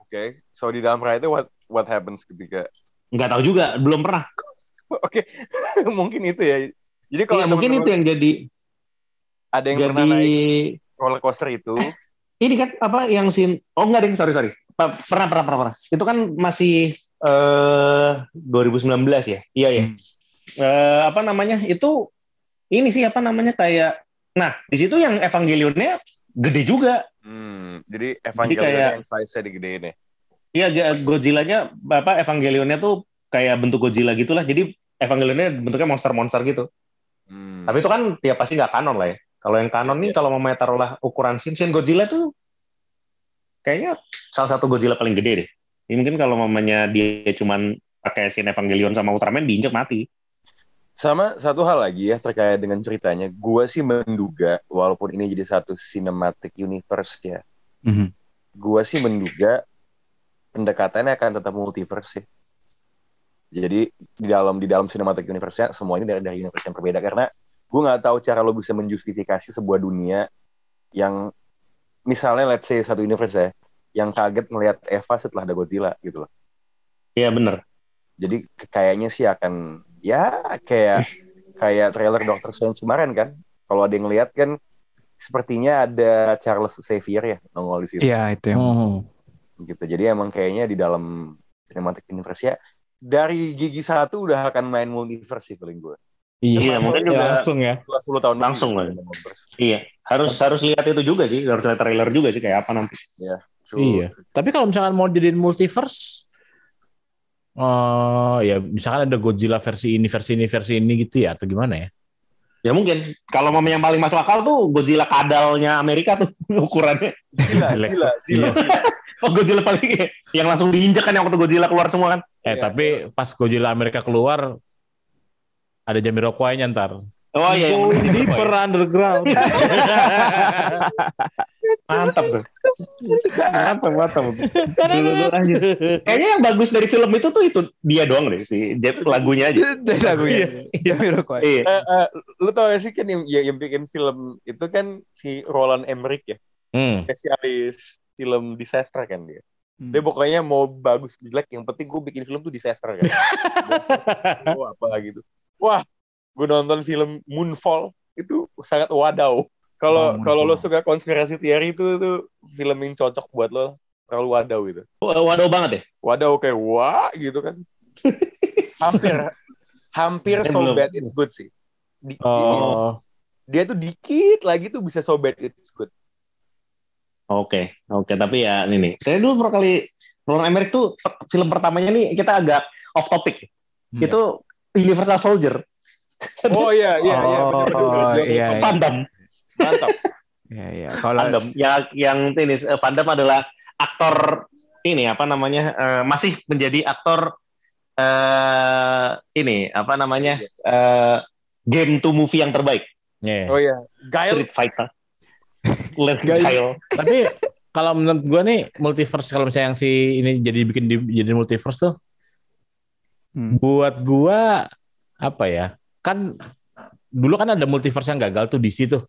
Oke. So di dalam ride itu what what happens ketika nggak tahu juga belum pernah. Oke. mungkin itu ya. Jadi kalau Iya mungkin itu yang jadi ada yang pernah jadi naik roller coaster itu ini kan apa yang sin oh enggak deh sorry sorry pernah pernah pernah pernah itu kan masih eh 2019 ya iya ya Hmm. Eh, apa namanya itu ini sih apa namanya kayak nah di situ yang Evangelionnya gede juga Hmm, jadi Evangelion kayak- yang size-nya digedein ya. Iya Godzilla-nya apa Evangelionnya tuh kayak bentuk Godzilla gitulah jadi Evangelionnya bentuknya monster-monster gitu Hmm. tapi itu kan ya pasti nggak kanon lah ya kalau yang kanon nih kalau mau taruhlah ukuran Shin Shin Godzilla tuh kayaknya salah satu Godzilla paling gede deh. Ini mungkin kalau mamanya dia cuman pakai Shin Evangelion sama Ultraman diinjek mati. sama satu hal lagi ya terkait dengan ceritanya, gua sih menduga walaupun ini jadi satu cinematic universe ya, Mhm. gua sih menduga pendekatannya akan tetap multiverse ya. Jadi di dalam di dalam cinematic universe-nya semua ini dari, dari universe yang berbeda karena gua nggak tahu cara lo bisa menjustifikasi sebuah dunia yang misalnya let's say satu universe ya yang kaget melihat Eva setelah ada Godzilla gitu loh. Iya bener. Jadi kayaknya sih akan ya kayak kayak trailer Doctor Strange kemarin kan. Kalau ada yang lihat kan sepertinya ada Charles Xavier ya nongol di situ Iya itu yang Hmm. Gitu. Jadi emang kayaknya di dalam cinematic universe ya dari gigi satu udah akan main multiverse sih paling gue. Iya, mungkin juga- langsung ya. Setelah 10 tahun Langsung lah. Iya, harus harus lihat itu juga sih, harus lihat trailer juga sih kayak apa nanti. True. Iya. Tapi kalau misalkan mau jadiin multiverse, eh ya misalkan ada Godzilla versi ini, versi ini, versi ini gitu ya, atau gimana ya? Ya mungkin kalau mau yang paling masuk akal tuh Godzilla kadalnya Amerika tuh ukurannya. Gila, gila, gila. Oh Godzilla paling yang langsung diinjek kan yang waktu Godzilla keluar semua kan. Eh Iya. tapi pas Godzilla Amerika keluar, ada Jamiroquai-nya ntar. Oh iya, Go yang deeper underground. mantap tuh. mantap, mantap. Dulu dulu aja. Kayaknya yang bagus dari film itu tuh itu dia doang deh si Jeff lagunya aja. Dari lagunya Jamiroquai. Iya. Eh, eh, lu tau gak sih kan yang, ya, yang bikin film itu kan si Roland Emmerich ya, Hmm. spesialis film disaster kan dia. Hmm. Dia pokoknya mau bagus jelek, yang penting gue bikin film tuh disaster kan. Wah, apa gitu. Wah, gue nonton film Moonfall itu sangat wadaw. Kalau Oh, kalau lo suka konspirasi teori itu tuh film yang cocok buat lo terlalu wadaw gitu. Waduh banget ya. Wadaw kayak wah gitu kan. hampir hampir so bad it's good sih. Di- Oh, Dia tuh dikit lagi tuh bisa so bad it's good. Oke, oke. Tapi ya ini nih. Saya dulu pertama kali Roland Emmerich tuh per- film pertamanya nih kita agak off topic. Hmm. Itu Universal Soldier. Oh iya iya iya. Oh, bener, bener. iya, iya. Mantap. Iya, iya. Kalau Damme. Yang yang ini eh, Van Damme adalah aktor ini apa namanya eh, masih menjadi aktor eh ini apa namanya eh game to movie yang terbaik yeah. Oh iya. Guile Street Fighter. Let's. Guile. Tapi kalau menurut gua nih multiverse kalau misalnya yang si ini jadi bikin di, jadi multiverse tuh Hmm. buat gua apa ya? Kan dulu kan ada multiverse yang gagal tuh DC tuh.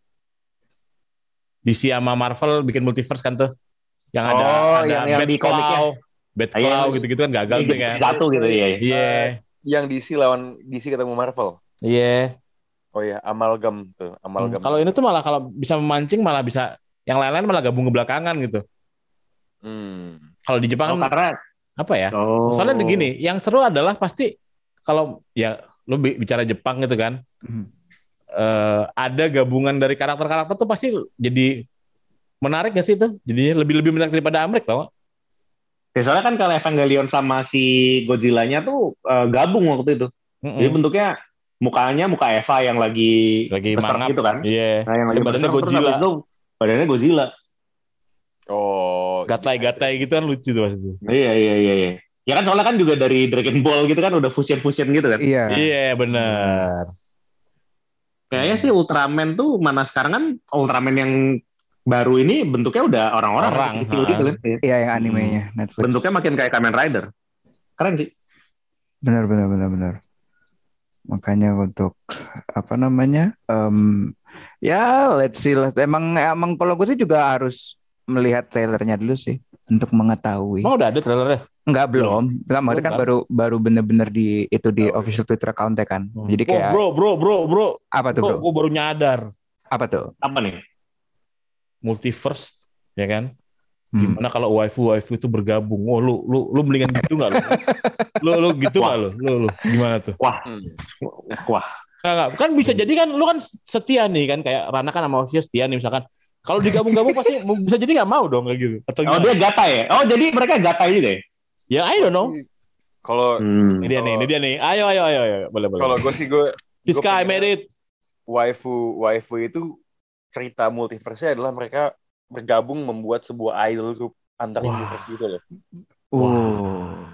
DC sama Marvel bikin multiverse kan tuh. Yang ada Oh, ada yang- yang di komiknya. Ah, Claw gitu-gitu kan gagal tuh kan. Satu gitu ya. Iya. yang DC lawan DC ketemu Marvel. Iya. Oh iya, amalgam tuh, Hmm, amalgam. Kalau ini tuh malah kalau bisa memancing malah bisa yang lain-lain malah gabung ke belakangan gitu. Hmm. Kalau di Oh, Jepang kan karena apa ya? oh. Soalnya begini, yang seru adalah pasti kalau ya lu bi- bicara Jepang gitu kan, Hmm. eh, ada gabungan dari karakter-karakter tuh pasti jadi menarik gak sih itu? Jadi lebih lebih menarik daripada Amerika tau? Ya, soalnya kan kalau Evangelion sama si Godzilla-nya tuh eh, gabung waktu itu. Mm-mm. Jadi bentuknya mukanya muka Eva yang lagi, lagi besar mangap gitu kan. Iya. Nah, yang lagi badannya besar, Godzilla. itu badannya Godzilla. Oh, Gatai-gatai gitu kan lucu tuh maksudnya. Iya iya iya iya. Ya kan soalnya kan juga dari Dragon Ball gitu kan udah fusion-fusion gitu kan. Iya. Iya benar. Kayaknya sih Ultraman tuh mana sekarang kan Ultraman yang baru ini bentuknya udah orang-orang Orang, kecil ha. gitu kan. Iya. Iya yang animenya Netflix. Bentuknya makin kayak Kamen Rider. Keren sih. Benar benar benar benar. Makanya untuk apa namanya? em, ya let's see lah. Emang emang kalau gue sih juga harus melihat trailernya dulu sih untuk mengetahui. Emang udah ada trailernya? Enggak belum. Enggak maksudnya kan baru baru bener-bener di itu di Oh, official Twitter account kan. Hmm. Jadi Oh, kayak bro, bro, bro, bro. apa tuh Bro, bro? gue baru nyadar. Apa tuh? Apa nih? Multiverse, ya kan? Hmm. Gimana kalau waifu waifu itu bergabung? Oh, lu lu lu mendingan gitu nggak lu? lu lu gitu nggak lu? Lu lu gimana tuh? Wah, Hmm. wah. Nggak. kan bisa jadi kan lu kan setia nih kan kayak Rana kan sama Osia setia nih misalkan. Kalau digabung-gabung pasti bisa jadi nggak mau dong kayak gitu. Atau Oh gimana? dia gatai ya? Oh jadi mereka gatai juga ya? Ya I don't know. Kalau Ini dia nih, ini dia nih. Ayo ayo ayo ayo. Boleh boleh. kalau gue sih gue I pengen- made it. waifu waifu itu cerita multiverse adalah mereka bergabung membuat sebuah idol group antar Wah. universe gitu loh. Uh.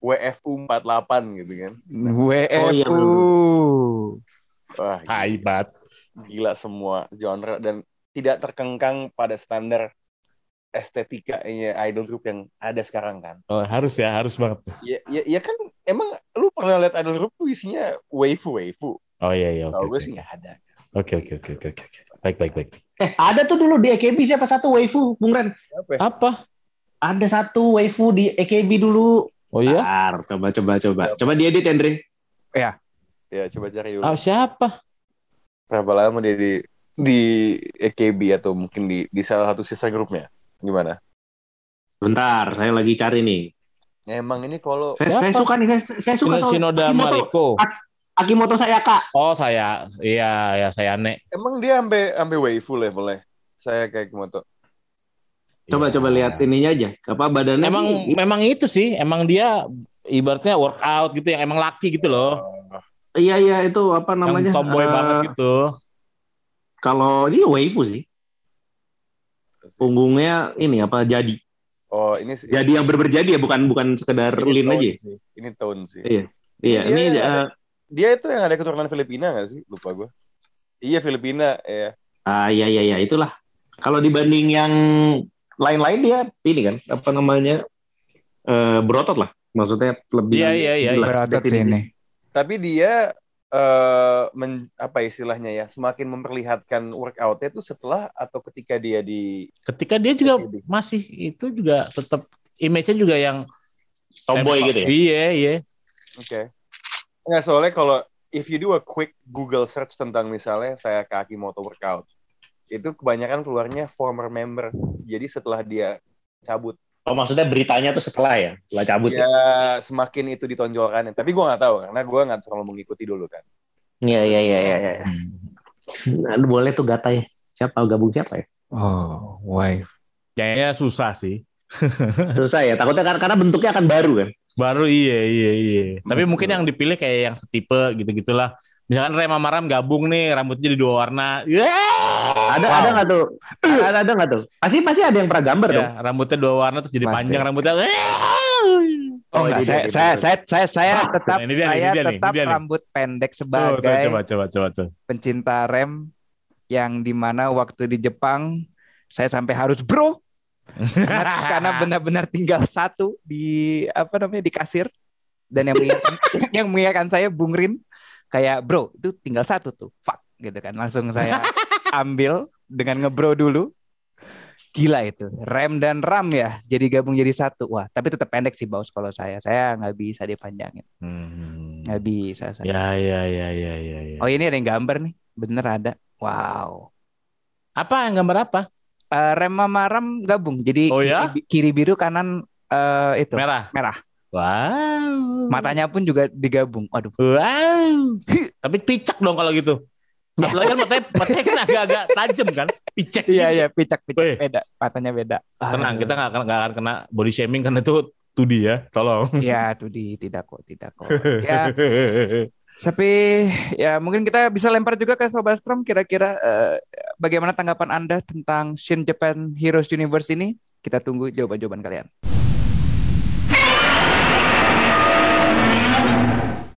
WFU 48 gitu kan. WFU. Oh, iya, Wah, gila, Hebat. gila semua genre dan tidak terkengkang pada standar estetikanya idol group yang ada sekarang kan. Oh, harus ya, harus banget. Ya, ya, ya kan emang lu pernah lihat idol group tuh isinya waifu waifu. Oh iya iya. Kalau gue oke. sih nggak ada. Oke oke oke oke oke. Baik baik baik. Eh ada tuh dulu di AKB siapa satu waifu, Bung Ren? Apa? ya? Apa? Ada satu waifu di AKB dulu. Oh iya? Bentar, coba coba coba. Coba diedit Andre. Ya coba cari dulu. Ah, siapa? Berapa lama dia di di AKB atau mungkin di di salah satu sister grupnya? Gimana? Bentar, saya lagi cari nih. Ya, emang ini kalau Saya, Siapa? saya suka nih, saya, saya suka Shinoda Akimoto. Akimoto Sayaka. Oh saya, iya ya saya nek. emang dia sampai sampai waifu levelnya. Saya kayak Kimoto. Coba Iya. coba lihat ininya aja. Apa badannya? Emang sih? memang itu sih, emang dia ibaratnya workout gitu yang emang laki gitu loh. Iya iya itu apa namanya? Yang tomboy eh, banget gitu. Kalau dia waifu sih. Punggungnya ini apa jadi? Oh, ini sih. Jadi yang berberjadi ya, bukan bukan sekedar ini lin aja. sih. Ini tone sih. Iya. Iya, Dia ini ada- eh, Dia itu yang ada keturunan Filipina nggak sih? Lupa gue. Iya Filipina, ya. ah iya iya iya itulah. Kalau dibanding yang lain-lain dia ini kan apa namanya? eh berotot lah. Maksudnya lebih Iya, iya, iya, Berotot sih ini. Tapi dia eh men, apa istilahnya ya? Semakin memperlihatkan workoutnya itu setelah atau ketika dia di Ketika dia juga masih itu juga tetap image-nya juga yang Tomboy gitu ya. Iya iya. Oke. Nggak, soalnya kalau if you do a quick Google search tentang misalnya saya ke Akimoto workout, itu kebanyakan keluarnya former member. Jadi setelah dia cabut, Oh maksudnya beritanya tuh setelah ya, setelah cabut ya. ya semakin itu ditonjolkan. Tapi gue nggak tahu karena gue nggak terlalu mengikuti dulu kan. Iya iya iya iya. iya. Nah, boleh tuh gatai. Siapa gabung siapa ya? Oh, wife. Kayaknya susah sih. Susah ya. Takutnya karena, karena bentuknya akan baru kan. Baru iya iya iya. Tapi Betul. mungkin yang dipilih kayak yang setipe gitu-gitulah. Misalkan Rem sama Ram gabung nih, rambutnya jadi dua warna. Ya. Ada ada nggak tuh? Ada ada nggak tuh? Pasti pasti ada yang pernah gambar dong. Ya, rambutnya dua warna terus jadi Pasti. panjang rambutnya. Oh, enggak, ini saya, dia, saya, saya, saya, saya tetap, Nah, ini dia nih, saya ini dia nih, tetap ini dia nih. rambut pendek Tuh, tuh, sebagai coba coba coba tuh. pencinta rem yang di mana waktu di Jepang saya sampai harus bro karena, karena benar-benar tinggal satu di apa namanya di kasir. Dan yang mengingatkan yang mengingatkan saya Bung Rin kayak bro itu tinggal satu tuh fuck gitu kan. Langsung saya ambil dengan ngebro dulu. Gila itu rem dan ram ya jadi gabung jadi satu. Wah tapi tetap pendek sih bos kalau saya. Saya nggak bisa dipanjangin. Hmm. nggak bisa saya. Ya ya ya ya ya ya. oh ini ada yang gambar nih. Bener ada. Wow. Apa yang gambar apa? Eh, rem sama ram gabung jadi Oh, kiri, ya? kiri biru kanan eh, itu Merah. merah Wow. matanya pun juga digabung waduh Wow. Tapi picak dong kalau gitu. Satu lagi kan matanya, matanya kan agak-agak tajam kan. Picek. Iya iya picak picak Weh. beda matanya beda. Tenang, Aduh. kita nggak akan, nggak akan kena body shaming kan itu 2D ya. Tolong. Ya tuh di tidak kok tidak kok. Ya tapi ya mungkin kita bisa lempar juga ke Sobat Strom kira-kira eh, bagaimana tanggapan Anda tentang Shin Japan Heroes Universe ini? Kita tunggu jawaban-jawaban kalian.